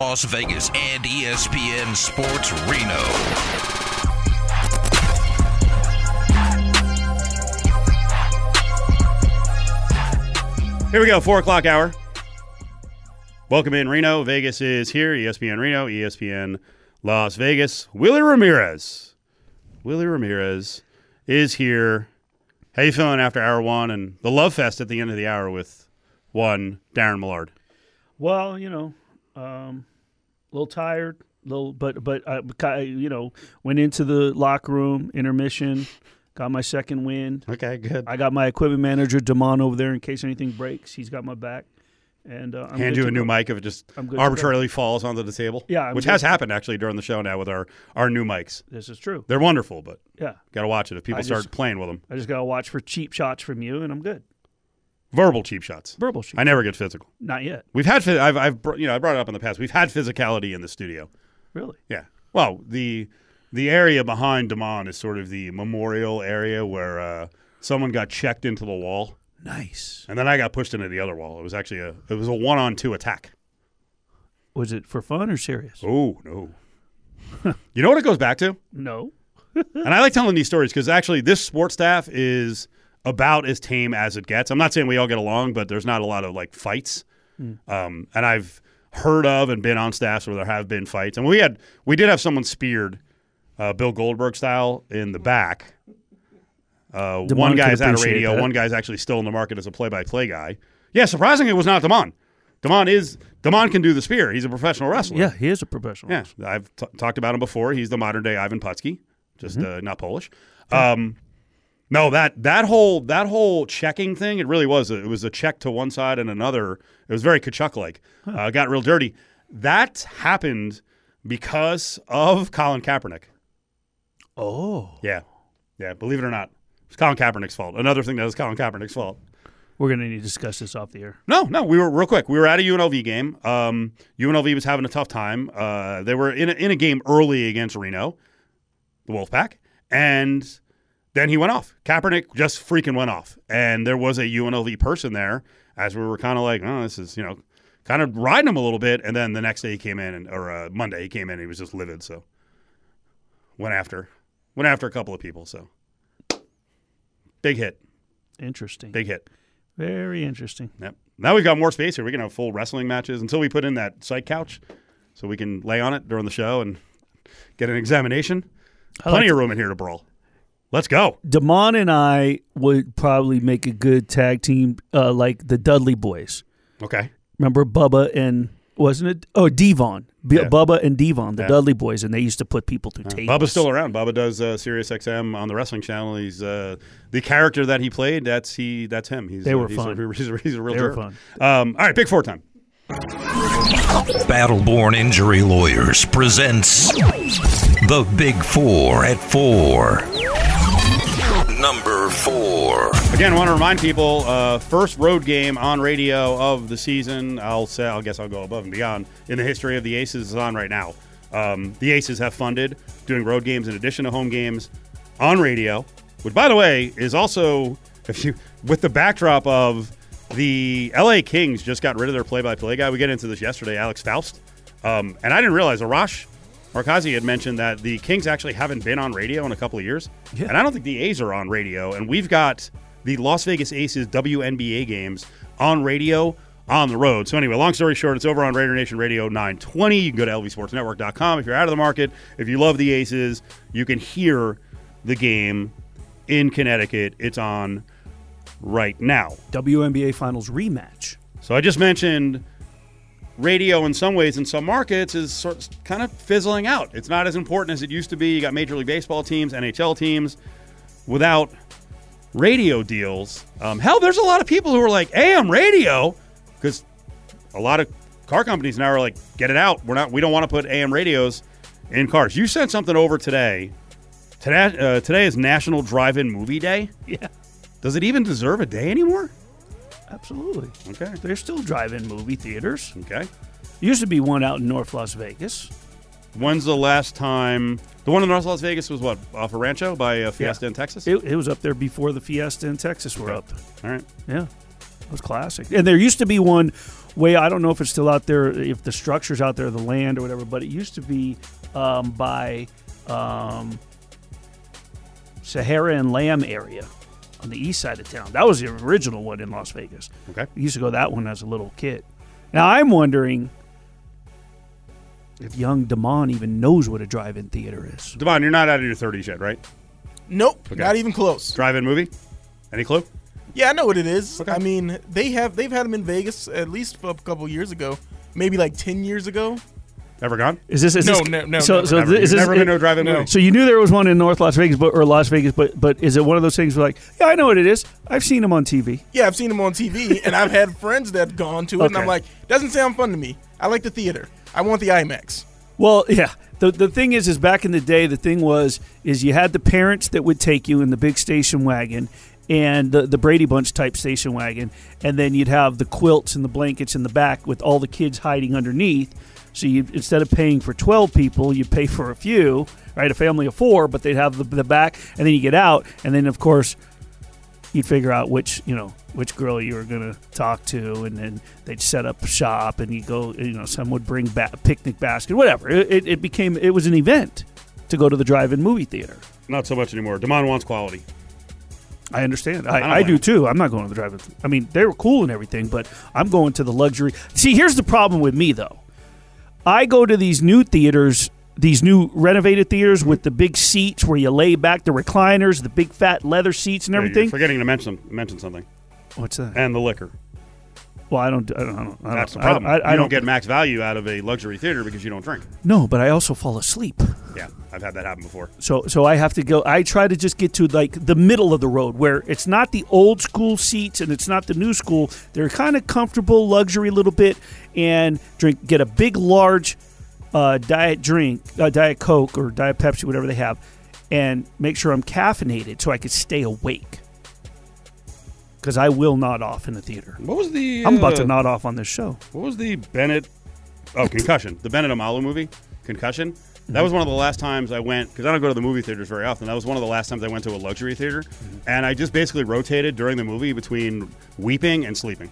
Las Vegas and ESPN Sports Reno. Here we go, four o'clock hour. Welcome in Reno. Vegas is here. ESPN Reno, ESPN Las Vegas. Willie Ramirez. Willie Ramirez is here. How you feeling after hour one and the love fest at the end of the hour with one Darren Millard? Well, you know, um, a little tired, a little, but but I, you know, went into the locker room intermission, got my second win. Okay, good. I got my equipment manager Damon over there in case anything breaks. He's got my back, and uh, Hand you to a new go. mic if it just to arbitrarily falls onto the table. Yeah, I'm which has happened actually during the show now with our our new mics. This is true. They're wonderful, but Yeah, got to watch it if people I start just- playing with them. I just gotta watch for cheap shots from you, and I'm good. Verbal cheap shots. Verbal shoot, I never get physical. not yet. We've had, I've, I've, you know, I brought it up in the past. We've had physicality in the studio. Really? Yeah. Well, the the area behind Damon is sort of the memorial area where uh, someone got checked into the wall, Nice. and then I got pushed into the other wall. It was actually a it was a one on two attack. Was it for fun or serious? Oh no. you know what it goes back to? No. and I like telling these stories because actually this sports staff is about as tame as it gets. I'm not saying we all get along, but there's not a lot of like fights. Um, and I've heard of and been on staffs where there have been fights. And we had we did have someone speared, uh, Bill Goldberg style, in the back. Uh, one guy's out of radio. that. One guy's actually still in the market as a play-by-play guy. Yeah, surprisingly, it was not Damon. Damon is Damon can do the spear. He's a professional wrestler. Yeah, he is a professional. Yeah, I've t- talked about him before. He's the modern day Ivan Putski, just Mm-hmm. uh, not Polish. Um, no, that that whole that whole checking thing, it really was. A, it was a check to one side and another. It was very Tkachuk like. Uh, got real dirty. That happened because of Colin Kaepernick. Oh, Yeah, yeah. Believe it or not, it's Colin Kaepernick's fault. Another thing that was Colin Kaepernick's fault. we're gonna need to discuss this off the air. No, no, we were real quick. We were at a UNLV game. Um, UNLV was having a tough time. Uh, they were in a, in a game early against Reno, the Wolfpack, and then he went off. Kaepernick just freaking went off, and there was a UNLV person there as we were kind of like, oh, this is you know, kind of riding him a little bit. And then the next day he came in, and or uh, Monday he came in, and he was just livid. So went after, went after a couple of people. So big hit, Interesting. big hit. Very interesting. Yep. Now we've got more space here. We can have full wrestling matches until we put in that site couch, so we can lay on it during the show and get an examination. I Plenty like of room in here to brawl. Let's go. Damon and I would probably make a good tag team, uh, like the Dudley Boys. Okay. Remember Bubba and wasn't it? Oh, Devon, B- Yeah. Bubba and Devon, the Yeah. Dudley Boys, and they used to put people through tables. Bubba's still around. Bubba does uh, Sirius XM on the wrestling channel. He's uh, the character that he played. That's he. That's him. He's They were he's fun. A, he's, a, he's a real They were fun. Um, all right, big four time. Battleborn Injury Lawyers presents The Big Four at Four. Number four. Again, want to remind people: uh, first road game on radio of the season. I'll say, I guess I'll go above and beyond in the history of the Aces is on right now. Um, the Aces have funded doing road games in addition to home games on radio, which, by the way, is also if you with the backdrop of the LA Kings just got rid of their play-by-play guy. We get into this yesterday, Alex Faust, um, and I didn't realize Arash Markazi had mentioned that the Kings actually haven't been on radio in a couple of years, Yeah. and I don't think the A's are on radio. And we've got the Las Vegas Aces WNBA games on radio on the road. So anyway, long story short, it's over on Raider Nation Radio 920. You can go to lvsportsnetwork.com if you're out of the market. If you love the Aces, you can hear the game in Connecticut. It's on right now. WNBA Finals rematch. So I just mentioned radio in some ways in some markets is sort of kind of fizzling out. It's not as important as it used to be. You got Major League Baseball teams, NHL teams without radio deals. Um, hell, there's a lot of people who are like AM radio because a lot of car companies now are like, get it out. We're not. We don't want to put AM radios in cars. You sent something over today. Today, uh, today is National Drive-In Movie Day. Yeah, Does it even deserve a day anymore? Absolutely. Okay. There's still drive-in movie theaters. Okay. Used to be one out in North Las Vegas. When's the last time? The one in North Las Vegas was what off of Rancho by uh, Fiesta Yeah. in Texas. It, it was up there before the Fiesta in Texas were Okay. up. All right. Yeah, it was classic. And there used to be one way I don't know if it's still out there, if the structure's out there, the land or whatever, but it used to be um, by um, Sahara and Lamb area on the east side of town. That was the original one in Las Vegas. Okay. I used to go that one as a little kid. Now I'm wondering if young Damon even knows what a drive-in theater is. Devon, you're not out of your 30s yet, right? Nope, Okay. not even close. Drive-in movie? Any clue? Yeah, I know what it is. Okay. I mean, they have they've had them in Vegas at least a couple years ago, maybe like ten years ago. Ever gone? Is this is No, this, no, no, So, never, so Never. is You've this never been to a drive-in no. movie? So you knew there was one in North Las Vegas, but or Las Vegas, but but is it one of those things where like, yeah, I know what it is. I've seen them on TV. Yeah, I've seen them on TV, and I've had friends that have gone to it, and I'm like, doesn't sound fun to me. I like the theater. I want the IMAX. Well, yeah. The the thing is, is back in the day, the thing was, is you had the parents that would take you in the big station wagon, and the the Brady Bunch type station wagon, and then you'd have the quilts and the blankets in the back with all the kids hiding underneath. So you instead of paying for twelve people, you pay for a few, right? A family of four, but they'd have the, the back, and then you get out, and then of course you'd figure out which you know which girl you were going to talk to, and then they'd set up shop, and you go, you know, some would bring ba- picnic basket, whatever. It, it, it became it was an event to go to the drive-in movie theater. Not so much anymore. Damon wants quality. I understand. I I, I do too. I'm not going to the drive-in. I mean, they were cool and everything, but I'm going to the luxury. See, here's the problem with me though. I go to these new theaters, these new renovated theaters with the big seats where you lay back, the recliners, the big fat leather seats and Yeah, you're everything. forgetting to mention mention something. What's that? And the liquor. Well, I don't. I don't. I don't That's the I- problem. I, I, you don't don't get max value out of a luxury theater because you don't drink. No, but I also fall asleep. Yeah, I've had that happen before. So so I have to go. I try to just get to like the middle of the road where it's not the old school seats and it's not the new school. They're kind of comfortable, luxury a little bit, and drink. Get a big, large uh, diet drink, uh, diet Coke or diet Pepsi, whatever they have, and make sure I'm caffeinated so I can stay awake. Because I will nod off in the theater. What was the? I'm about uh, to nod off on this show. What was the Bennet? Oh, Concussion. The Bennet Omalu movie, Concussion. That was one of the last times I went because I don't go to the movie theaters very often. That was one of the last times I went to a luxury theater, mm-hmm. and I just basically rotated during the movie between weeping and sleeping.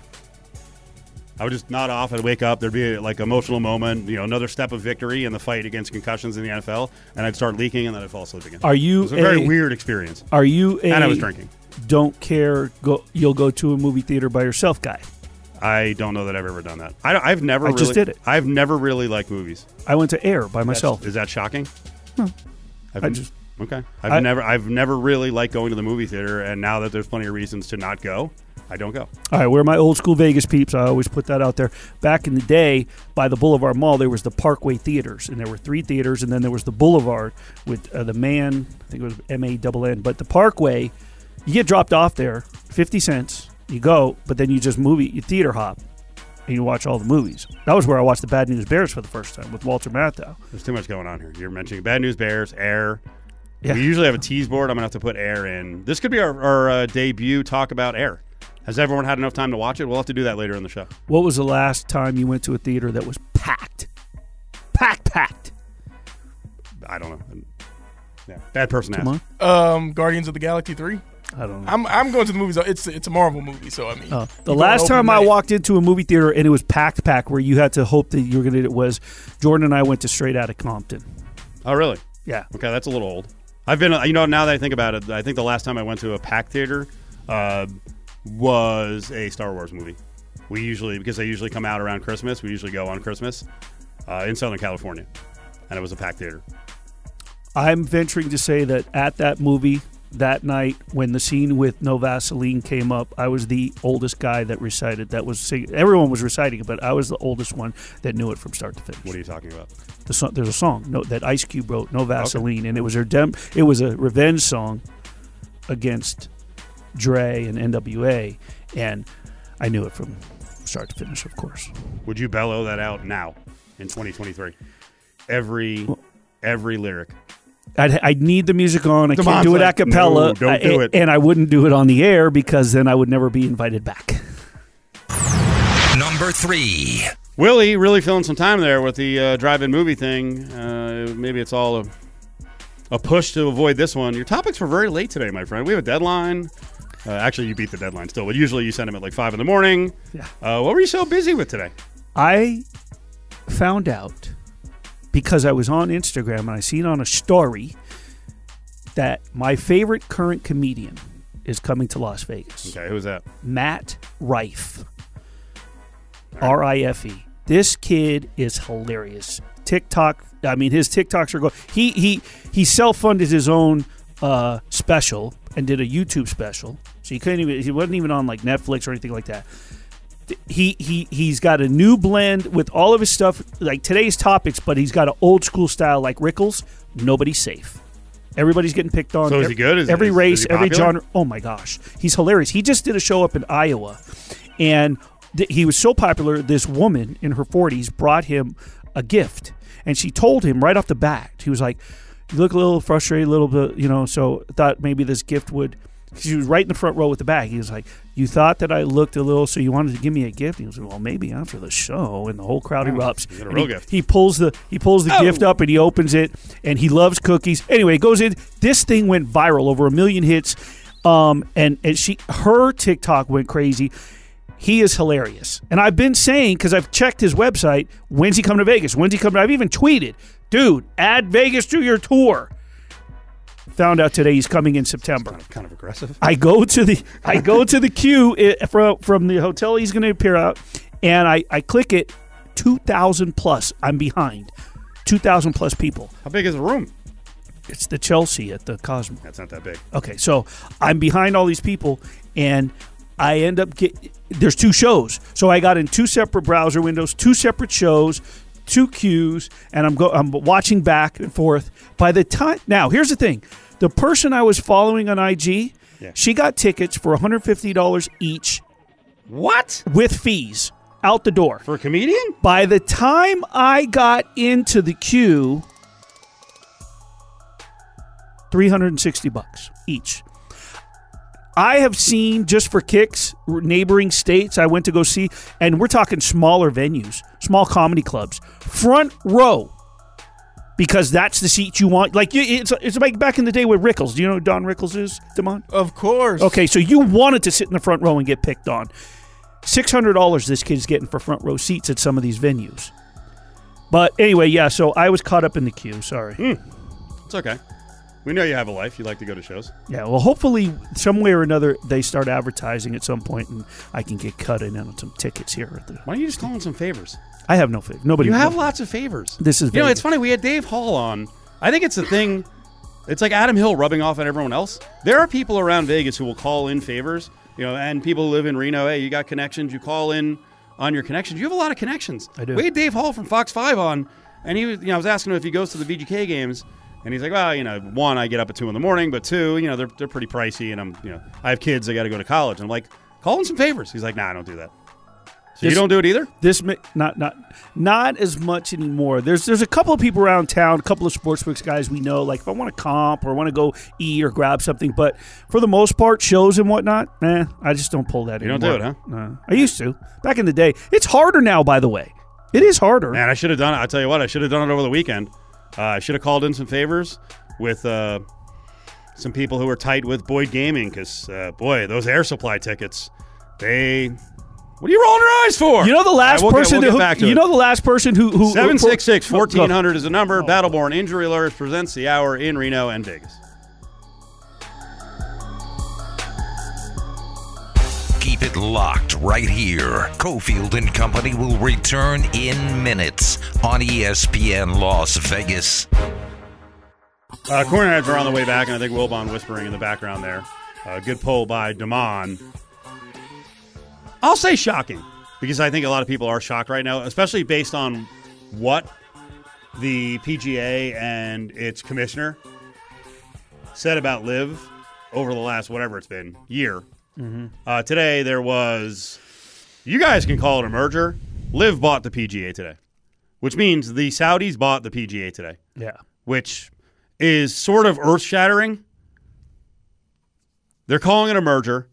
I would just nod off. I'd wake up. There'd be like emotional moment, you know, another step of victory in the fight against concussions in the NFL, and I'd start leaking, and then I'd fall asleep again. Are you It was a very weird experience, Are you a and I was drinking. don't care? Go. You'll go to a movie theater by yourself, guy. I don't know that I've ever done that. I, have never. I really, just did it. I've never really liked movies. I went to Air by That's- myself. Is that shocking? I've I just okay. I've I- never I've never really liked going to the movie theater, and now that there's plenty of reasons to not go, I don't go. all right. We're my old school Vegas peeps. I always put that out there. Back in the day, by the Boulevard Mall, there was the Parkway theaters, and there were three theaters, and then there was the Boulevard with uh, the Man. I think it was M A double N. But the Parkway, you get dropped off there, fifty cents. You go, but then you just movie, you theater hop, and you watch all the movies. That was where I watched the Bad News Bears for the first time with Walter Matthau. There's too much going on here. You're mentioning Bad News Bears, Air. Yeah. We usually have a tease board. I'm gonna have to put Air in. This could be our, our uh, debut talk about Air. Has everyone had enough time to watch it? We'll have to do that later in the show. What was the last time you went to a theater that was packed? Packed, packed. I don't know. Yeah, bad person Come asked. on. Um, Guardians of the Galaxy three. I don't know. I'm I'm going to the movies. It's it's a Marvel movie, so I mean, Uh, the last open time I walked into a movie theater and it was packed, packed, where you had to hope that you were going to. It was Jordan and I went to Straight Outta Compton. Oh, really? Yeah, Okay, that's a little old. I've been, you know, now that I think about it, I think the last time I went to a packed theater uh, was a Star Wars movie. We usually, because they usually come out around Christmas, we usually go on Christmas uh, in Southern California, and it was a packed theater. I'm venturing to say that at that movie that night when the scene with no Vaseline came up, I was the oldest guy that recited. That was sing- everyone was reciting it, but I was the oldest one that knew it from start to finish. What are you talking about? the there's a song no, that Ice Cube wrote, "No Vaseline," and it was a dem- it was a revenge song against Dre and N.W.A. and I knew it from start to finish, of course. Would you bellow that out now in 2023? Every every lyric. I'd, I'd need the music on. I Come can't on, do it a Frank. cappella. No, don't I- do it. And I wouldn't do it on the air because then I would never be invited back. Number three. Willie really filling some time there with the uh, drive-in movie thing. Uh, maybe it's all a, a push to avoid this one. Your topics were very late today, my friend. We have a deadline. Uh, actually, you beat the deadline still, but usually you send them at like five in the morning. Yeah. Uh, what were you so busy with today? I found out because I was on Instagram and I seen on a story that my favorite current comedian is coming to Las Vegas. Okay, who's that? Matt Rife. R I F E. This kid is hilarious. TikTok. I mean, his TikToks are going. He he he self funded his own uh, special and did a YouTube special. So he couldn't even. He wasn't even on like Netflix or anything like that. He he he's got a new blend with all of his stuff, like today's topics, but he's got an old school style like Rickles. Nobody's safe. Everybody's getting picked on. So is he good? Is- every is- is race, he every genre. Oh my gosh, he's hilarious. He just did a show up in Iowa, and th- he was so popular. This woman in her forties brought him a gift, and she told him right off the bat. He was like, "You look a little frustrated, a little bit, you know." So thought maybe this gift would. She was right in the front row with the bag. He was like, "You thought that I looked a little, so you wanted to give me a gift?" He was like, "Well, maybe after the show." And the whole crowd erupts. you got a real he, gift. he pulls the he pulls the Oh. gift up and he opens it, and he loves cookies. Anyway, it goes in. This thing went viral, over a million hits, um, and and she her TikTok went crazy. He is hilarious, and I've been saying because I've checked his website. When's he coming to Vegas? When's he coming? I've even tweeted, dude, add Vegas to your tour. Found out today he's coming in September. Kind of aggressive. I go to the I go to the queue eh, from from the hotel he's going to appear out, and I I click it, two thousand plus. I'm behind, two thousand plus people. How big is the room? It's the Chelsea at the Cosmo. That's not that big. Okay, so I'm behind all these people, and I end up get there's two shows, so I got in two separate browser windows, two separate shows, two queues, and I'm go I'm watching back and forth. By the time now, here's the thing: the person I was following on IG, Yeah. she got tickets for 150 dollars each What with fees out the door. for a comedian? By the time I got into the queue, 360 bucks each. I have seen just for kicks neighboring states I went to go see and we're talking smaller venues, small comedy clubs, front row. Because that's the seat you want. Like it's it's like back in the day with Rickles. Do you know who Don Rickles is, Damon? Of course. Okay, so you wanted to sit in the front row and get picked on. Six hundred dollars this kid's getting for front row seats at some of these venues. But anyway, yeah. So I was caught up in the queue. Sorry. Hmm. It's okay. We know you have a life. You like to go to shows. Yeah. Well, hopefully, some way or another, they start advertising at some point, and I can get cut in on some tickets here. At the, Why don't you just call in some favors? I have no favor. Nobody. You have lots of favors. This is You know, it's funny. We had Dave Hall on. I think it's a thing. It's like Adam Hill rubbing off on everyone else. There are people around Vegas who will call in favors. You know, and people who live in Reno. Hey, you got connections? You call in on your connections. You have a lot of connections. I do. We had Dave Hall from Fox Five on, and he was. You know, I was asking him if he goes to the VGK games. And he's like, well, you know, one, I get up at two in the morning, but two, you know, they're, they're pretty pricey, and I'm, you know, I have kids, I got to go to college. And I'm like, call in some favors. He's like, nah, I don't do that. So you don't do it either? this not not not as much anymore. There's there's a couple of people around town, a couple of sportsbooks guys we know. Like if I want to comp or want to go eat or grab something, but for the most part, shows and whatnot, eh, I just don't pull that. You don't do it, No. I used to back in the day. It's harder now, by the way. It is harder. Man, I should have done it. I tell you what, I should have done it over the weekend. Uh, I should have called in some favors with uh, some people who were tight with Boyd Gaming because, uh, boy, those air supply tickets, they. What are you rolling your eyes for? You know the last right, we'll person Get, we'll who get back to you it. know the last person wwho who 766 1400 is the number. Battleborn Injury Lawyers presents the hour in Reno and Vegas. Keep it locked right here. Cofield and Company will return in minutes on ESPN Las Vegas. Uh, corner heads are on the way back, and I think Wilbon whispering in the background there. Uh, good pull by Damon. I'll say shocking because I think a lot of people are shocked right now, especially based on what the PGA and its commissioner said about LIV over the last whatever it's been year. Uh, today there was, you guys can call it a merger. LIV bought the PGA today, which means the Saudis bought the PGA today Yeah. which is sort of earth shattering. They're calling it a merger.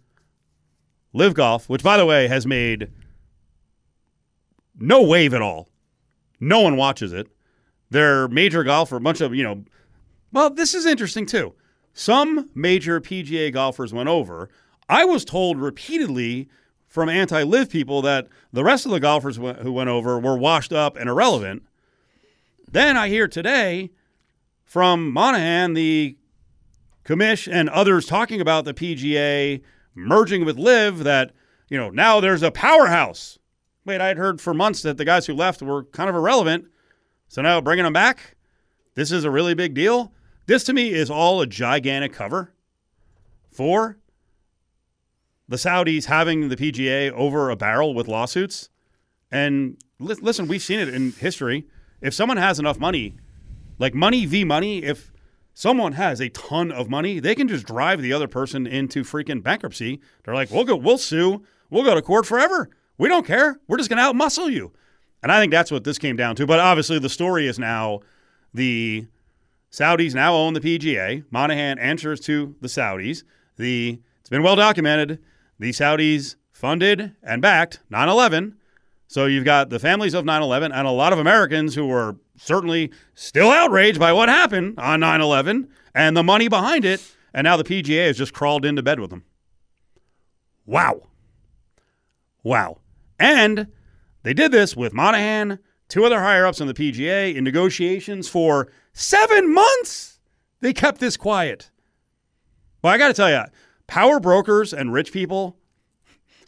LIV Golf, which by the way has made no wave at all. No one watches it. They're major golfer, a bunch of, you know, well, this is interesting too. Some major PGA golfers went over. I was told repeatedly from anti-LIV people that the rest of the golfers who went over were washed up and irrelevant. Then I hear today from Monahan, the commish, and others talking about the PGA merging with LIV that you know now there's a powerhouse. Wait, I had heard for months that the guys who left were kind of irrelevant. So now bringing them back, this is a really big deal. This to me is all a gigantic cover for the Saudis having the PGA over a barrel with lawsuits. And li- listen, we've seen it in history. If someone has enough money, like money v money, if someone has a ton of money, they can just drive the other person into freaking bankruptcy. They're like, we'll go, we'll sue, we'll go to court forever. We don't care. We're just going to outmuscle you. And I think that's what this came down to. But obviously, the story is now the Saudis now own the PGA. Monahan answers to the Saudis. The it's been well documented. The Saudis funded and backed 9/11. So you've got the families of 9/11 and a lot of Americans who were certainly still outraged by what happened on 9/11 and the money behind it. And now the PGA has just crawled into bed with them. Wow. Wow. And they did this with Monahan, two other higher ups on the PGA in negotiations for seven months. They kept this quiet. Well, I got to tell you, power brokers and rich people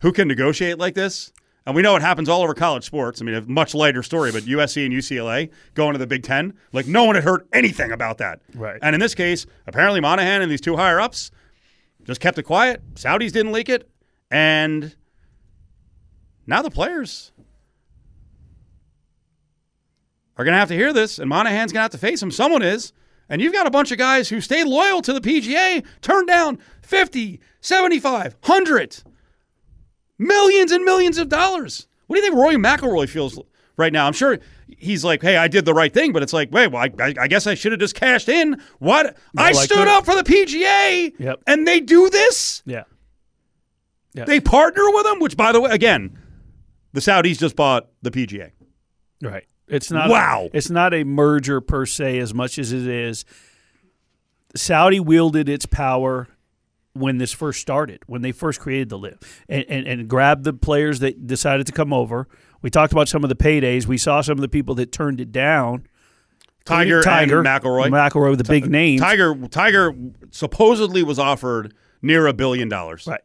who can negotiate like this, and we know it happens all over college sports. I mean, a much lighter story, but USC and UCLA going to the Big Ten, like no one had heard anything about that. Right. And in this case, apparently Monahan and these two higher ups just kept it quiet. Saudis didn't leak it. And now the players are going to have to hear this, and Monahan's going to have to face him. Someone is. And you've got a bunch of guys who stayed loyal to the PGA, turned down 50, 75, 100, millions and millions of dollars. What do you think Rory McIlroy feels right now? I'm sure he's like, hey, I did the right thing, but it's like, wait, well, I, I, guess I should have just cashed in. What? I I stood could. up for the PGA, Yep. and they do this? Yeah. They partner with them, which, by the way, again, the Saudis just bought the PGA. Right. It's not Wow. it's not a merger per se as much as it is Saudi wielded its power when this first started, when they first created the LIV and, and, and grabbed the players that decided to come over. We talked about some of the paydays. We saw some of the people that turned it down. Tiger, Tiger, and McIlroy. McIlroy, the big names. Tiger Tiger supposedly was offered near a billion dollars Right.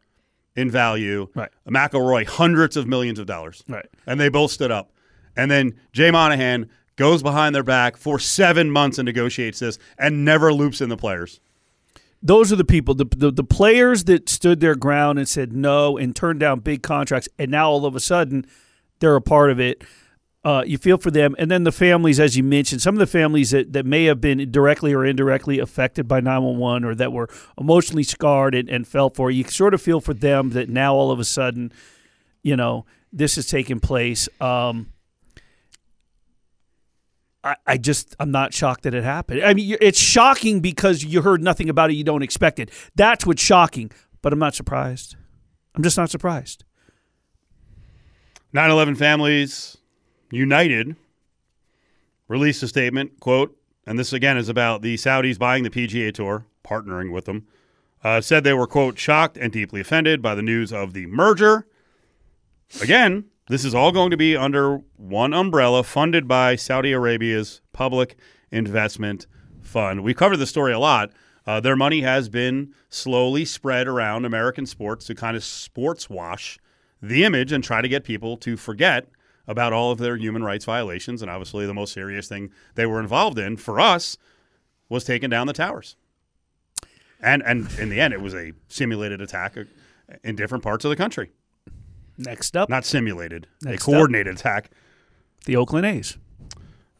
in value. Right. McIlroy hundreds of millions of dollars. Right. And they both stood up. And then Jay Monahan goes behind their back for seven months and negotiates this and never loops in the players. those are the people, the, the the players that stood their ground and said no and turned down big contracts, and now all of a sudden they're a part of it. Uh, you feel for them, and then the families, as you mentioned, some of the families that, that may have been directly or indirectly affected by 911 or that were emotionally scarred and, and fell for. You sort of feel for them that now all of a sudden, you know, this is taking place. Um, I, I just I'm not shocked that it happened. I mean, it's shocking because you heard nothing about it, you don't expect it. That's what's shocking. But I'm not surprised. I'm just not surprised. 9 11 Families United released a statement, quote, and this again is about the Saudis buying the PGA Tour, partnering with them, uh, said they were, quote, shocked and deeply offended by the news of the merger. Again, this is all going to be under one umbrella funded by Saudi Arabia's Public Investment Fund. We covered the story a lot. Uh, their money has been slowly spread around American sports to kind of sports wash the image and try to get people to forget about all of their human rights violations. And obviously, the most serious thing they were involved in for us was taking down the towers. And and in the end, it was a simulated attack in different parts of the country. Next up, Not simulated, Next a coordinated attack. the Oakland A's.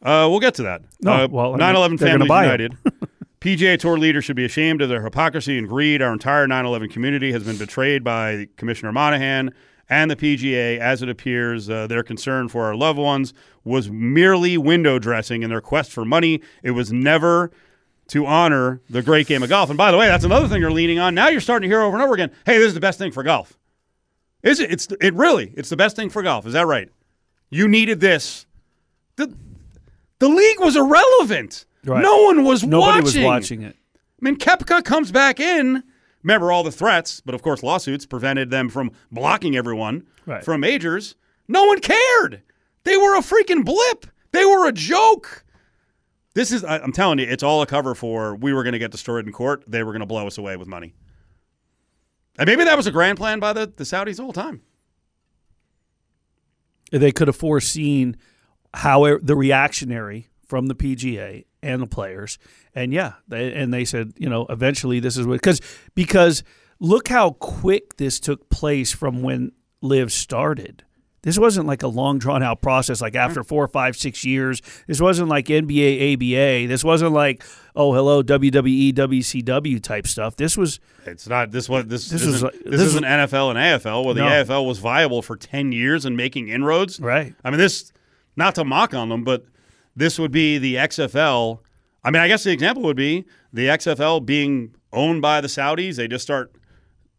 Uh, we'll get to that. No, uh, well, I mean, 9 11 they're gonna Families. United. PGA Tour leaders should be ashamed of their hypocrisy and greed. Our entire 9 11 community has been betrayed by Commissioner Monahan and the PGA. As it appears, uh, their concern for our loved ones was merely window dressing in their quest for money. It was never to honor the great game of golf. And by the way, that's another thing you're leaning on. Now you're starting to hear over and over again hey, this is the best thing for golf. Is it? It's it really. It's the best thing for golf. Is that right? You needed this. The the league was irrelevant. Right. No one was Nobody watching. was watching it. I mean, Koepka comes back in Remember all the threats, but of course lawsuits prevented them from blocking everyone Right. from majors. No one cared. They were a freaking blip. They were a joke. This is I'm telling you, it's all a cover for we were going to get destroyed in court. They were going to blow us away with money. And maybe that was a grand plan by the, the Saudis the time. They could have foreseen how the reactionary from the PGA and the players, and yeah, they, and they said, you know, eventually this is what because because look how quick this took place from when LIV started. This wasn't like a long drawn out process, like after mm-hmm. four, five, six years. This wasn't like NBA, ABA. This wasn't like, oh, hello, WWE, WCW type stuff. This was It's not this was this, This was this, this isn't NFL and AFL where the No. AFL was viable for ten years and making inroads. right. I mean, this not to mock on them, but this would be the XFL. I mean, I guess the example would be the XFL being owned by the Saudis. They just start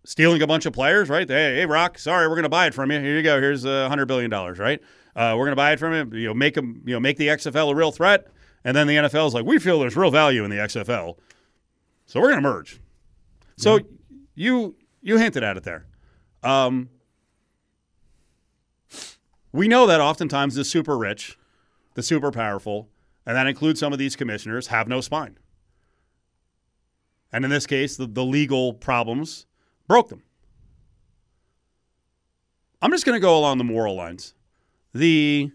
stealing a bunch of players, right? Hey, hey Rock, sorry, we're going to buy it from you. Here you go. Here's a hundred billion dollars, right? Uh, we're going to buy it from you. You know, make them, you know, make the XFL a real threat, and then the NFL is like, we feel there's real value in the XFL, so we're going to merge. So you you hinted at it there. Um, we know that oftentimes the super rich, the super powerful, and that includes some of these commissioners, have no spine. And in this case, the, the legal problems broke them. I'm just going to go along the moral lines. The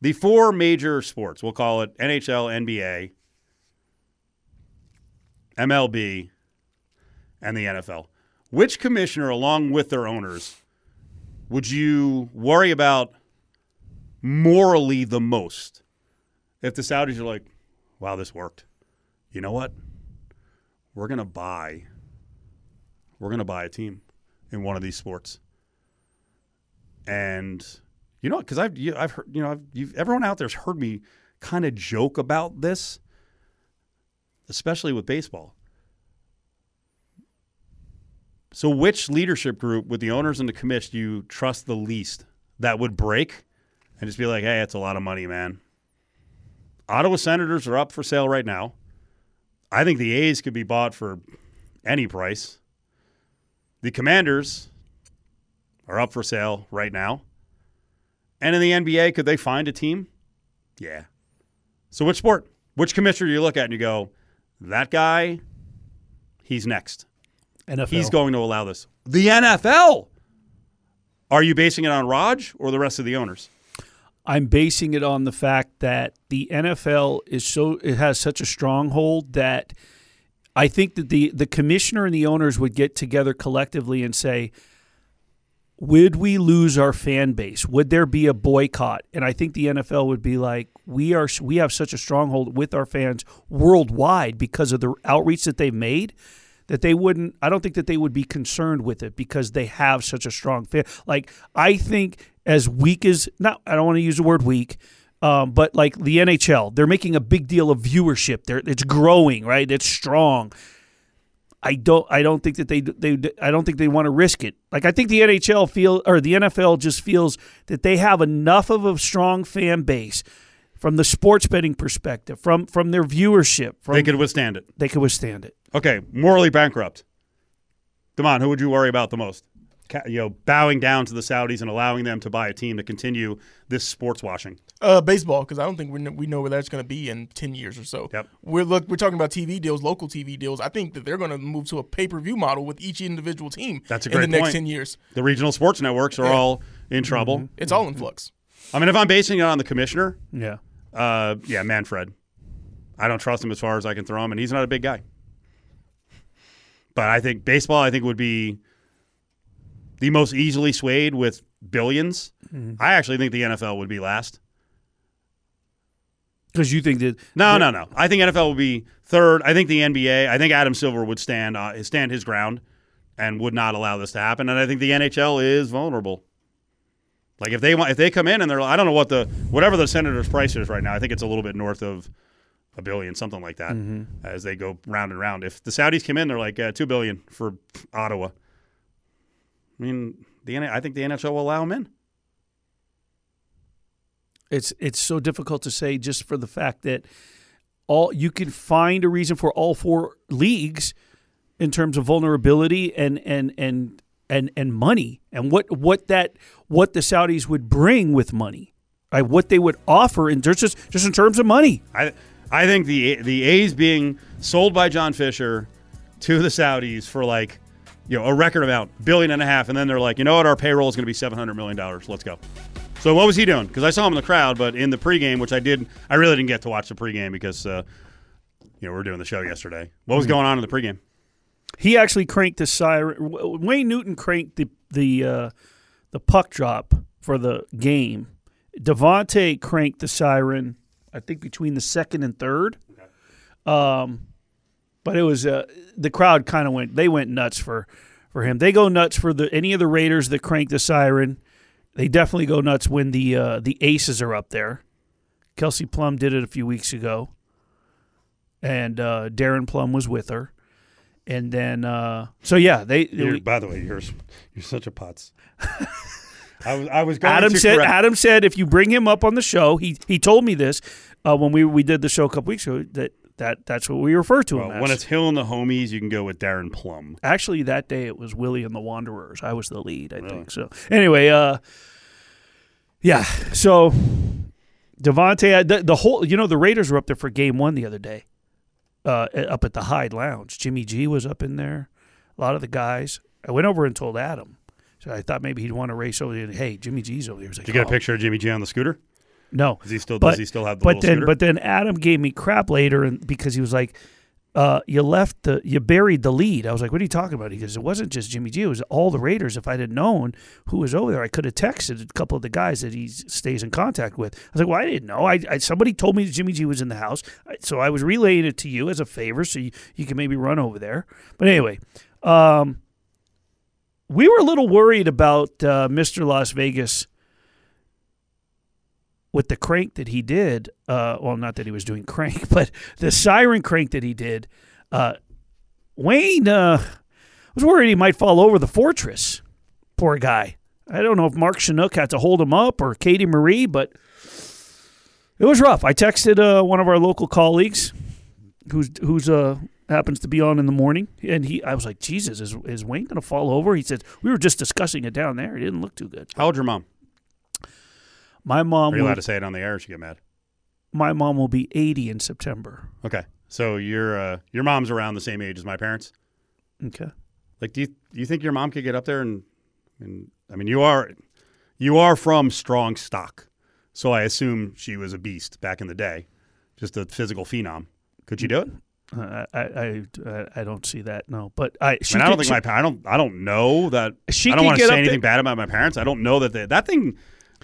the four major sports, we'll call it NHL, NBA, MLB, and the NFL. Which commissioner, along with their owners, would you worry about morally the most if the Saudis are like, wow, this worked? You know what? We're gonna buy. We're gonna buy a team in one of these sports, and you know, because I've you, I've heard you know I've, everyone out there's heard me kind of joke about this, especially with baseball. So, which leadership group with the owners and the commish do you trust the least that would break and just be like, hey, it's a lot of money, man? Ottawa Senators are up for sale right now. I think the A's could be bought for any price. The Commanders are up for sale right now. And in the NBA, could they find a team? Yeah. So, which sport? Which commissioner do you look at and you go, that guy, he's next? NFL. He's going to allow this. The NFL. Are you basing it on Raj or the rest of the owners? I'm basing it on the fact that the NFL is so it has such a stronghold that I think that the the commissioner and the owners would get together collectively and say, would we lose our fan base? Would there be a boycott? And I think the NFL would be like, we are we have such a stronghold with our fans worldwide because of the outreach that they've made that they wouldn't I don't think that they would be concerned with it because they have such a strong fan. Like I think as weak as not I don't want to use the word weak, um, but like the NHL, they're making a big deal of viewership. They're, it's growing, right? It's strong. I don't. I don't think that they. They. I don't think they want to risk it. Like I think the NHL feel or the NFL just feels that they have enough of a strong fan base from the sports betting perspective, from from their viewership. From They could withstand it. they could withstand it. Okay, morally bankrupt. Come on, who would you worry about the most? Ca- You know, bowing down to the Saudis and allowing them to buy a team to continue this sports washing. Uh, baseball, because I don't think we know, we know where that's going to be in ten years or so. Yep. We're look we're talking about TV deals, local TV deals. I think that they're going to move to a pay per view model with each individual team. That's a great in the great next ten years. The regional sports networks are Yeah. all in trouble. It's all in flux. I mean, if I'm basing it on the commissioner, Yeah. uh, yeah, Manfred. I don't trust him as far as I can throw him, and he's not a big guy. But I think baseball, I think, would be the most easily swayed with 1000000000s I actually think the NFL would be last. Because you think that No, no, no. I think NFL would be third. I think the NBA. I think Adam Silver would stand uh, stand his ground and would not allow this to happen. And I think the NHL is vulnerable. Like if they want, if they come in and they're, I don't know what the whatever the Senators' price is right now. I think it's a little bit north of a billion, something like that, as they go round and round. If the Saudis come in, they're like uh, two billion for Ottawa. I mean, the N- I think the NHL will allow them in. it's it's so difficult to say just for the fact that all you can find a reason for all four leagues in terms of vulnerability and and and and and money and what what that what the Saudis would bring with money, right? What they would offer in just just in terms of money. I I think the the A's being sold by John Fisher to the Saudis for like you know a record amount, billion and a half, and then they're like, you know what, our payroll is going to be seven hundred million dollars. Let's go. So what was he doing? Because I saw him in the crowd, but in the pregame, which I did, I really didn't get to watch the pregame because uh, you know we are doing the show yesterday. What was going on in the pregame? He actually cranked the siren. Wayne Newton cranked the the uh, the puck drop for the game. Davante cranked the siren. I think between the second and third. Um, but it was uh, the crowd kind of went. They went nuts for for him. They go nuts for the any of the Raiders that crank the siren. They definitely go nuts when the uh, the Aces are up there. Kelsey Plum did it a few weeks ago, and uh, Darren Plum was with her. And then, uh, so yeah, they. You're, by the way, you're you're such a putz. I was I was going Adam to said. correct- Adam said if you bring him up on the show, he he told me this uh, when we we did the show a couple weeks ago that that that's what we refer to him Well, as. when it's Hill and the homies, you can go with Darren Plum. Actually, that day it was Willie and the Wanderers. I was the lead, I think. So anyway, uh, yeah. So Davante, the, the whole, you know, the Raiders were up there for Game One the other day, uh, up at the Hyde Lounge. Jimmy G was up in there. A lot of the guys. I went over and told Adam. So I thought maybe he'd want to race over there. Hey, Jimmy G's over here. He was like, Did you get a "Oh." picture of Jimmy G on the scooter? No, Does he still But- does he still have the but then, scooter? but then Adam gave me crap later, and because he was like, uh, "You left the, you buried the lead." I was like, "What are you talking about?" He goes, "It wasn't just Jimmy G; it was all the Raiders. If I'd have known who was over there, I could have texted a couple of the guys that he stays in contact with." I was like, "Well, I didn't know. I, I somebody told me that Jimmy G was in the house, so I was relaying it to you as a favor, so you, you can maybe run over there." But anyway, um, we were a little worried about uh, Mr. Las Vegas with the crank that he did, uh, well, not that he was doing crank, but the siren crank that he did, uh, Wayne uh, was worried he might fall over the fortress. Poor guy. I don't know if Mark Chinook had to hold him up or Katie Marie, but it was rough. I texted uh, one of our local colleagues, who's who's uh, happens to be on in the morning, and he I was like, Jesus, is is Wayne gonna fall over? He said we were just discussing it down there. It didn't look too good. How old your mom? My mom Are you will, allowed to say it on the air? Or she get mad. my mom will be 80 in September. Okay, so your uh, your mom's around the same age as my parents. Okay. Like, do you do you think your mom could get up there and and I mean, you are you are from strong stock, so I assume she was a beast back in the day, just a physical phenom. Could she do it? Uh, I, I I I don't see that. No, but I. I She mean, I don't could- think my pa- I don't I don't know that She I don't want to say anything there- bad about my parents. I don't know that they, that thing.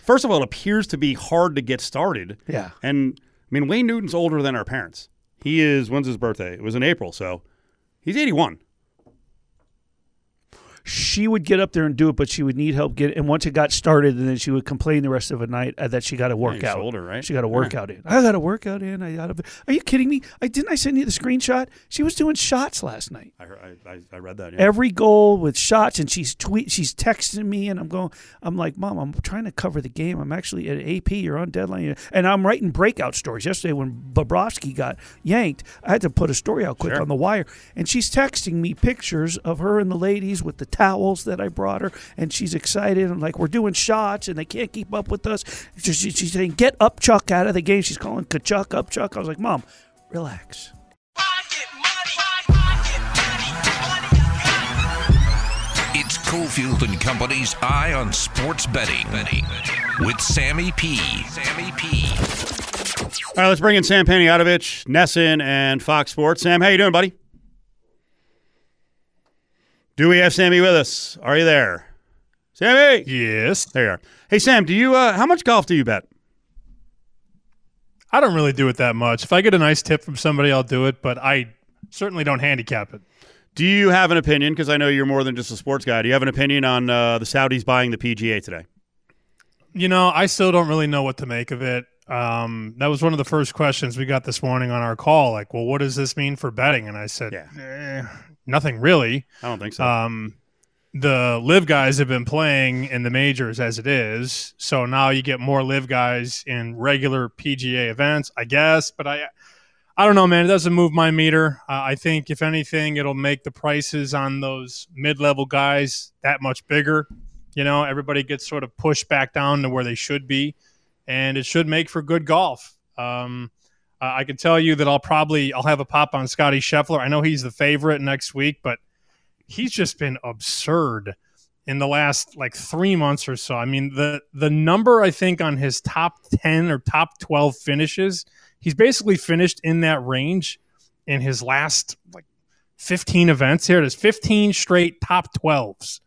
First of all, it appears to be hard to get started. Yeah. And I mean, Wayne Newton's older than our parents. He is. When's his birthday? It was in April, so he's eighty-one. She would get up there and do it, but she would need help get. And once it got started, and then she would complain the rest of the night uh, that she got a workout. older, right? She got a Yeah. workout in. I got a workout in. I got a. Are you kidding me? I didn't. I send you the screenshot. She was doing shots last night. I, heard, I, I, I read that. Yeah. Every goal with shots, and she's tweet. She's texting me, and I'm going. I'm like, Mom, I'm trying to cover the game. I'm actually at AP. You're on deadline, and I'm writing breakout stories. Yesterday, when Bobrovsky got yanked, I had to put a story out quick Sure. on the wire, and she's texting me pictures of her and the ladies with the towels that I brought her, and she's excited I'm like we're doing shots, and they can't keep up with us. She- she- she's saying, "Get up, Chuck, out of the game." She's calling Tkachuk up, Chuck. I was like, Mom, relax. It's Cofield and Company's Eye on Sports Betting with Sammy P. Sammy P. All right, let's bring in Sam Panayotovich, VSiN, and Fox Sports. Sam, how you doing, buddy? Do we have Sammy with us? Are you there, Sammy? Yes. There you are. Hey, Sam, do you? Uh, how much golf do you bet? I don't really do it that much. If I get a nice tip from somebody, I'll do it, but I certainly don't handicap it. Do you have an opinion? Because I know you're more than just a sports guy. Do you have an opinion on uh, the Saudis buying the PGA today? You know, I still don't really know what to make of it. Um, that was one of the first questions we got this morning on our call. Like, well, what does this mean for betting? And I said, Yeah. eh, nothing really. I don't think so. Um, the LIV guys have been playing in the majors as it is, so now you get more LIV guys in regular PGA events, I guess. But I, I don't know, man. It doesn't move my meter. Uh, I think if anything, it'll make the prices on those mid-level guys that much bigger. You know, everybody gets sort of pushed back down to where they should be, and it should make for good golf. Um, uh, I can tell you that I'll probably I'll have a pop on Scotty Scheffler. I know he's the favorite next week, but he's just been absurd in the last like three months or so. I mean, the the number I think on his top ten or top twelve finishes, he's basically finished in that range in his last like fifteen events. Here it is, fifteen straight top twelves.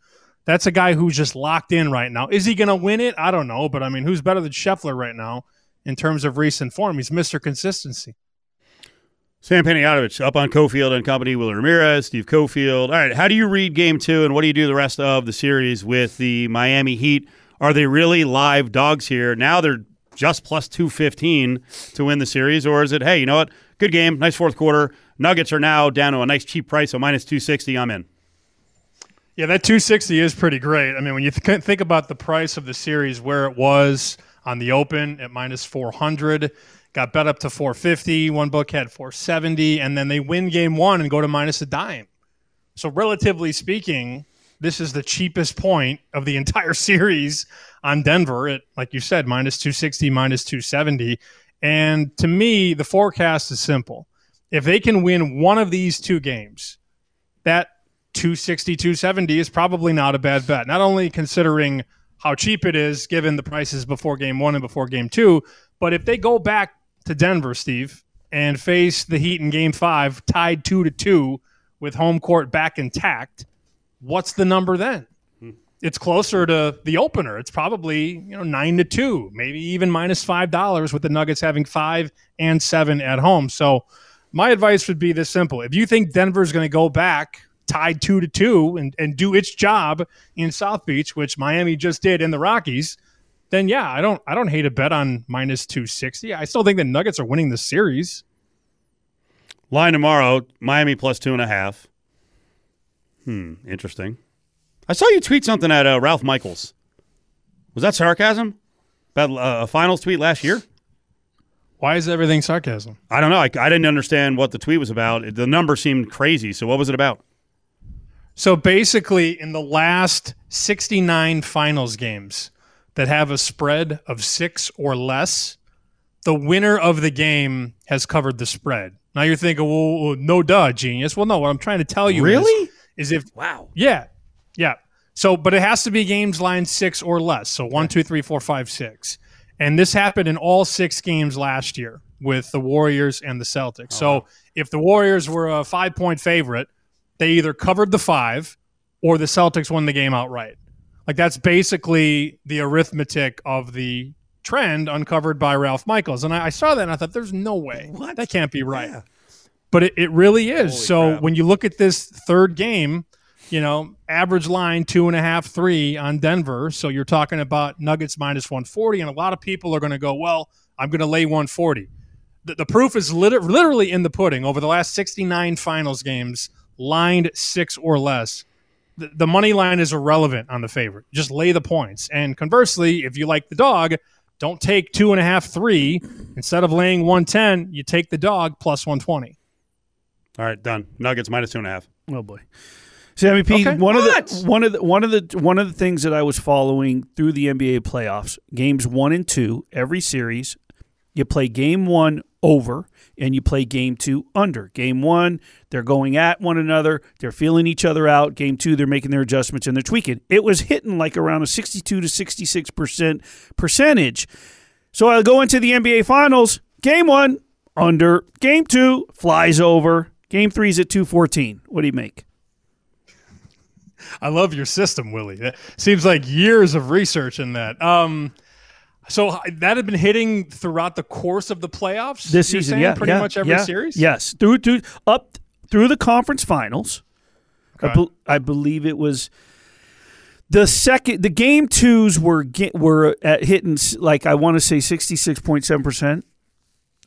That's a guy who's just locked in right now. Is he going to win it? I don't know, but I mean, who's better than Scheffler right now in terms of recent form? He's Mister Consistency. Sam Panayotovich up on Cofield and company. Will Ramirez, Steve Cofield. All right, how do you read Game Two, and what do you do the rest of the series with the Miami Heat? Are they really live dogs here? Now they're just plus two fifteen to win the series, or is it? Hey, you know what? Good game, nice fourth quarter. Nuggets are now down to a nice cheap price, so minus two sixty. I'm in. Yeah, that 260 is pretty great. I mean, when you th- think about the price of the series, where it was on the open at minus 400, got bet up to 450. One book had 470, and then they win game one and go to minus a dime. So, relatively speaking, this is the cheapest point of the entire series on Denver at, like you said, minus 260, minus 270. And to me, the forecast is simple. If they can win one of these two games, that 260, 270 is probably not a bad bet. Not only considering how cheap it is given the prices before game one and before game two, but if they go back to Denver, Steve, and face the Heat in game five, tied two to two with home court back intact, what's the number then? Hmm. It's closer to the opener. It's probably, you know, nine to two, maybe even minus five dollars with the Nuggets having five and seven at home. So my advice would be this simple. If you think Denver's going to go back tied two to two and, and do its job in South Beach, which Miami just did in the Rockies, then yeah, I don't I don't hate a bet on minus two sixty. I still think the Nuggets are winning the series. Line tomorrow, Miami plus two and a half. Hmm, interesting. I saw you tweet something at uh, Ralph Michaels. Was that sarcasm? About uh, a finals tweet last year? Why is everything sarcasm? I don't know. I, I didn't understand what the tweet was about. The number seemed crazy. So what was it about? So basically, in the last 69 finals games that have a spread of six or less, the winner of the game has covered the spread. Now you're thinking, well, no duh, genius. Well, no, what I'm trying to tell you Really? is, is if Wow. yeah, yeah. So, but it has to be games line six or less. So one, two, three, four, five, six. And this happened in all six games last year with the Warriors and the Celtics. Oh, so if the Warriors were a five point favorite, they either covered the five or the Celtics won the game outright. Like that's basically the arithmetic of the trend uncovered by Ralph Michaels. And I, I saw that and I thought, there's no way. What? That can't be right. But it, it really is. Holy so crap. when you look at this third game, you know, average line two and a half, three on Denver. So you're talking about Nuggets minus 140. And a lot of people are going to go, well, I'm going to lay 140. The, the proof is lit- literally in the pudding. Over the last 69 finals games, lined six or less, the, the money line is irrelevant on the favorite. Just lay the points. And conversely, if you like the dog, don't take two and a half, three. Instead of laying 110, you take the dog plus 120. All right, done. Nuggets minus two and a half. Oh boy. Sammy P. Okay. One What? of the one of the one of the one of the things that I was following through the NBA playoffs, games one and two, every series, you play game one over and you play game two under. Game one, they're going at one another, they're feeling each other out. Game two, they're making their adjustments and they're tweaking. It was hitting like around a sixty-two to sixty-six percent percentage. So I go into the NBA Finals. Game one under. Game two flies over. Game three's at two fourteen. What do you make? I love your system, Willie. It seems like years of research in that. Um, so that had been hitting throughout the course of the playoffs this season. saying? Yeah, pretty yeah, much every yeah, series. Yes, through through up through the conference finals. I, Okay. bel I believe it was the second. The game twos were ge- were at hitting like I want to say sixty six point seven percent.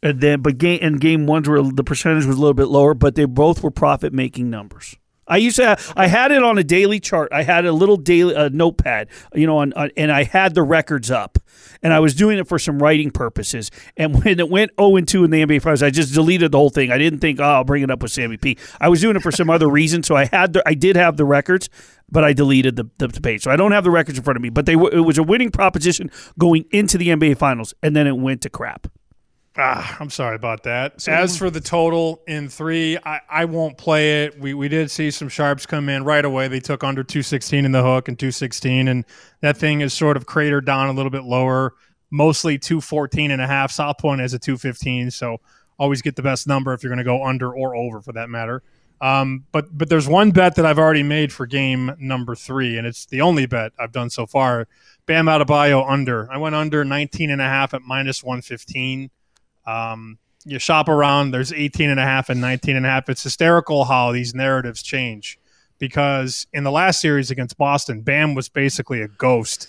And then, but game and game ones were the percentage was a little bit lower, but they both were profit making numbers. I used to. Have, I had it on a daily chart. I had a little daily uh, notepad, you know, on, on, and I had the records up, and I was doing it for some writing purposes. And when it went zero and two in the NBA Finals, I just deleted the whole thing. I didn't think, oh, I'll bring it up with Sammy P. I was doing it for some other reason, so I had the, I did have the records, but I deleted the, the, the page, so I don't have the records in front of me. But they it was a winning proposition going into the NBA Finals, and then it went to crap. Ah, I'm sorry about that. As for the total in three, I, I won't play it. We we did see some sharps come in right away. They took under 216 in the hook and 216, and that thing is sort of cratered down a little bit lower, mostly 214 and a half. South Point has a 215, so always get the best number if you're going to go under or over for that matter. Um, but but there's one bet that I've already made for game number three, and it's the only bet I've done so far. Bam Adebayo under. I went under 19 and a half at minus 115. Um, you shop around, there's 18 and a half and 19 and a half. It's hysterical how these narratives change because in the last series against Boston, Bam was basically a ghost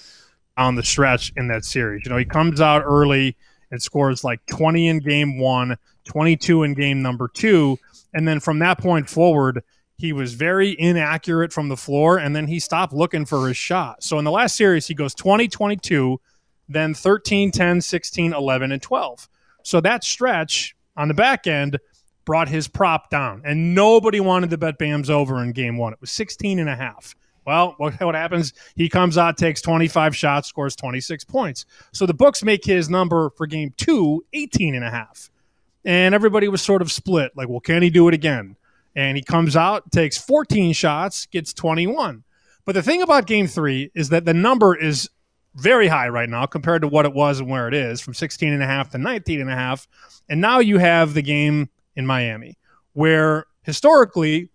on the stretch in that series. You know, he comes out early and scores like 20 in game one, 22 in game number two. And then from that point forward, he was very inaccurate from the floor and then he stopped looking for his shot. So in the last series, he goes 20, 22, then 13, 10, 16, 11, and 12. So that stretch on the back end brought his prop down, and nobody wanted to bet Bam's over in game one. It was 16 and a half. Well, what, what happens? He comes out, takes 25 shots, scores 26 points. So the books make his number for game two 18 and a half. And everybody was sort of split like, well, can he do it again? And he comes out, takes 14 shots, gets 21. But the thing about game three is that the number is very high right now compared to what it was and where it is from 16 and a half to 19 and a half. And now you have the game in Miami where historically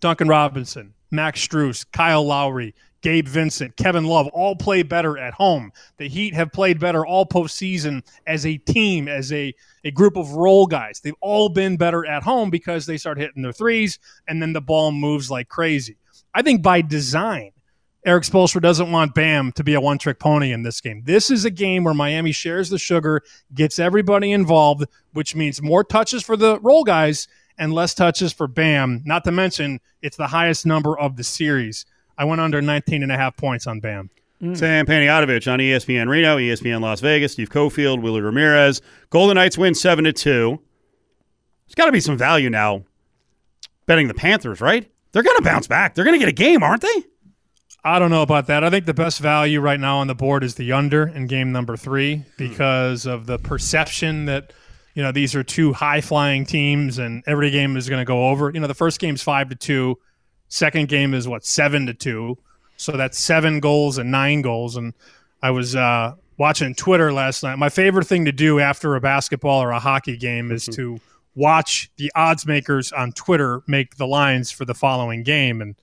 Duncan Robinson, Max Strus, Kyle Lowry, Gabe Vincent, Kevin Love all play better at home. The Heat have played better all postseason as a team, as a, a group of role guys. They've all been better at home because they start hitting their threes and then the ball moves like crazy. I think by design, Erik Spoelstra doesn't want Bam to be a one trick pony in this game. This is a game where Miami shares the sugar, gets everybody involved, which means more touches for the role guys and less touches for Bam. Not to mention, it's the highest number of the series. I went under 19 and a half points on Bam. Mm. Sam Panayotovich on ESPN Reno, ESPN Las Vegas, Steve Cofield, Willie Ramirez. Golden Knights win 7 to 2. There's got to be some value now betting the Panthers, right? They're going to bounce back. They're going to get a game, aren't they? I don't know about that. I think the best value right now on the board is the under in game number three because of the perception that you know these are two high flying teams and every game is going to go over. You know, the first game's five to two, second game is what seven to two, so that's seven goals and nine goals. And I was uh, watching Twitter last night. My favorite thing to do after a basketball or a hockey game is mm-hmm. to watch the odds makers on Twitter make the lines for the following game and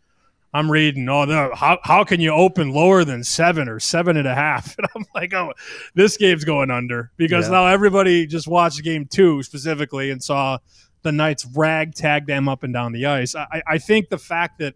I'm reading, oh, no, how, how can you open lower than seven or seven and a half? And I'm like, oh, this game's going under because yeah. now everybody just watched game two specifically and saw the Knights ragtag them up and down the ice. I, I think the fact that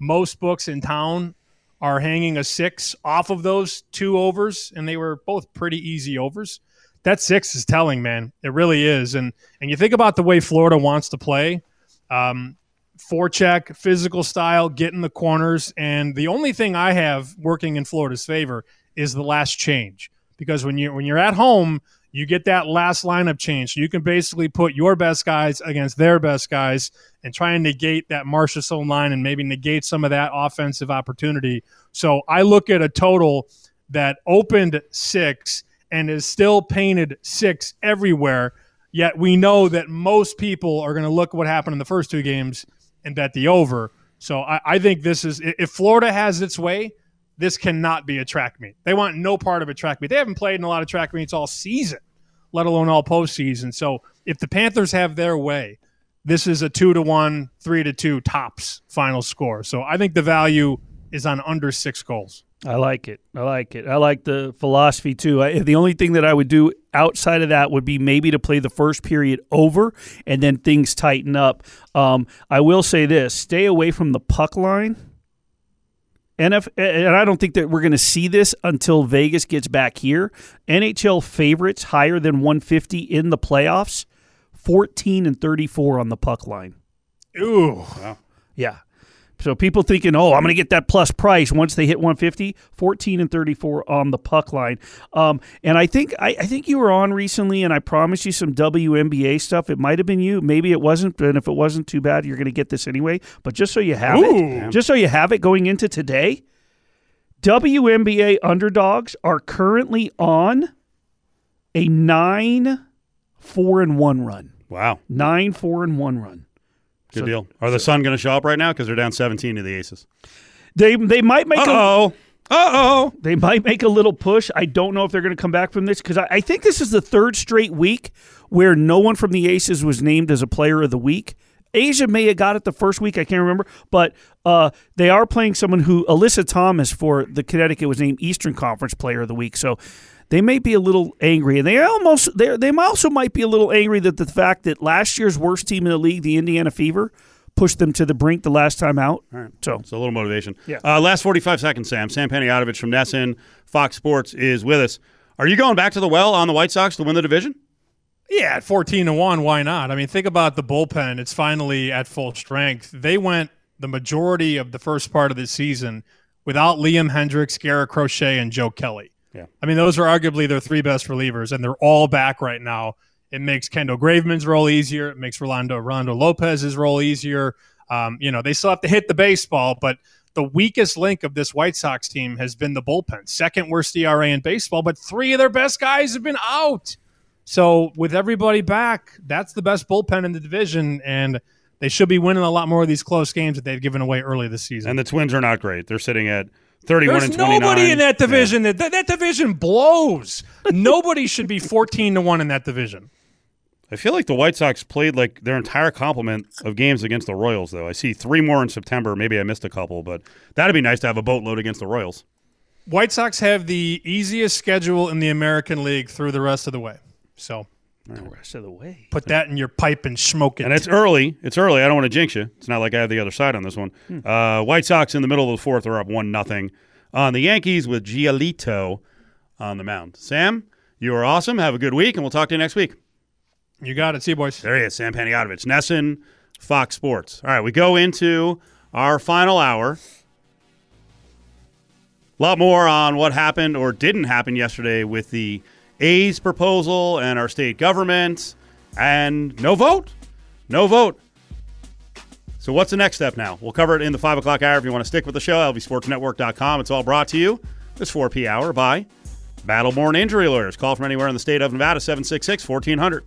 most books in town are hanging a six off of those two overs, and they were both pretty easy overs. That six is telling, man. It really is. And and you think about the way Florida wants to play. Um, forecheck, physical style, get in the corners. And the only thing I have working in Florida's favor is the last change. Because when you when you're at home, you get that last lineup change. So you can basically put your best guys against their best guys and try and negate that Marchessault line and maybe negate some of that offensive opportunity. So I look at a total that opened six and is still painted six everywhere. Yet we know that most people are going to look at what happened in the first two games and bet the over. So I, I think this is if Florida has its way, this cannot be a track meet. They want no part of a track meet. They haven't played in a lot of track meets all season, let alone all postseason. So if the Panthers have their way, this is a two to one, three to two tops final score. So I think the value is on under six goals. I like it. I like it. I like the philosophy too. I, the only thing that I would do outside of that would be maybe to play the first period over and then things tighten up. Um, I will say this stay away from the puck line. NF, and I don't think that we're going to see this until Vegas gets back here. NHL favorites higher than 150 in the playoffs, 14 and 34 on the puck line. Ooh. Wow. Yeah. So people thinking, oh, I'm going to get that plus price once they hit 150, 14 and 34 on the puck line. Um, and I think I, I, think you were on recently, and I promised you some WNBA stuff. It might have been you, maybe it wasn't. And if it wasn't too bad, you're going to get this anyway. But just so you have Ooh. it, just so you have it going into today, WNBA underdogs are currently on a nine four and one run. Wow, nine four and one run. Good so, deal. Are the Sun going to show up right now because they're down 17 to the Aces? They they might make. oh. Uh oh. They might make a little push. I don't know if they're going to come back from this because I, I, think this is the third straight week where no one from the Aces was named as a player of the week. A'ja may have got it the first week. I can't remember, but uh, they are playing someone who Alyssa Thomas for the Connecticut was named Eastern Conference Player of the Week. So they may be a little angry, and they almost they they also might be a little angry that the fact that last year's worst team in the league, the Indiana Fever, pushed them to the brink the last time out. All right. So it's a little motivation. Yeah. Uh, last 45 seconds, Sam. Sam Panayotovich from NESN, Fox Sports is with us. Are you going back to the well on the White Sox to win the division? Yeah, at 14 to 1, why not? I mean, think about the bullpen. It's finally at full strength. They went the majority of the first part of the season without Liam Hendriks, Garrett Crochet, and Joe Kelly. Yeah. I mean, those are arguably their three best relievers, and they're all back right now. It makes Kendall Graveman's role easier. It makes Rolando Rolando Lopez's role easier. Um, you know, they still have to hit the baseball, but the weakest link of this White Sox team has been the bullpen. Second worst ERA in baseball, but three of their best guys have been out. So with everybody back, that's the best bullpen in the division, and they should be winning a lot more of these close games that they've given away early this season. And the Twins are not great. They're sitting at 31 There's and 29. nobody in that division yeah. that, that division blows. nobody should be 14 to 1 in that division. I feel like the White Sox played like their entire complement of games against the Royals though. I see 3 more in September, maybe I missed a couple, but that'd be nice to have a boatload against the Royals. White Sox have the easiest schedule in the American League through the rest of the way. So the rest of the way. Put that in your pipe and smoke it. And it's early. It's early. I don't want to jinx you. It's not like I have the other side on this one. Hmm. Uh, White Sox in the middle of the fourth are up one nothing on the Yankees with Giolito on the mound. Sam, you are awesome. Have a good week, and we'll talk to you next week. You got it. See you, boys. There he is, Sam Panayotovich, NESN, Fox Sports. All right, we go into our final hour. A lot more on what happened or didn't happen yesterday with the A's proposal and our state government, and no vote. No vote. So, what's the next step now? We'll cover it in the 5 o'clock hour. If you want to stick with the show, lvsportsnetwork.com. It's all brought to you this 4P hour by Battleborn Injury Lawyers. Call from anywhere in the state of Nevada, 766 1400.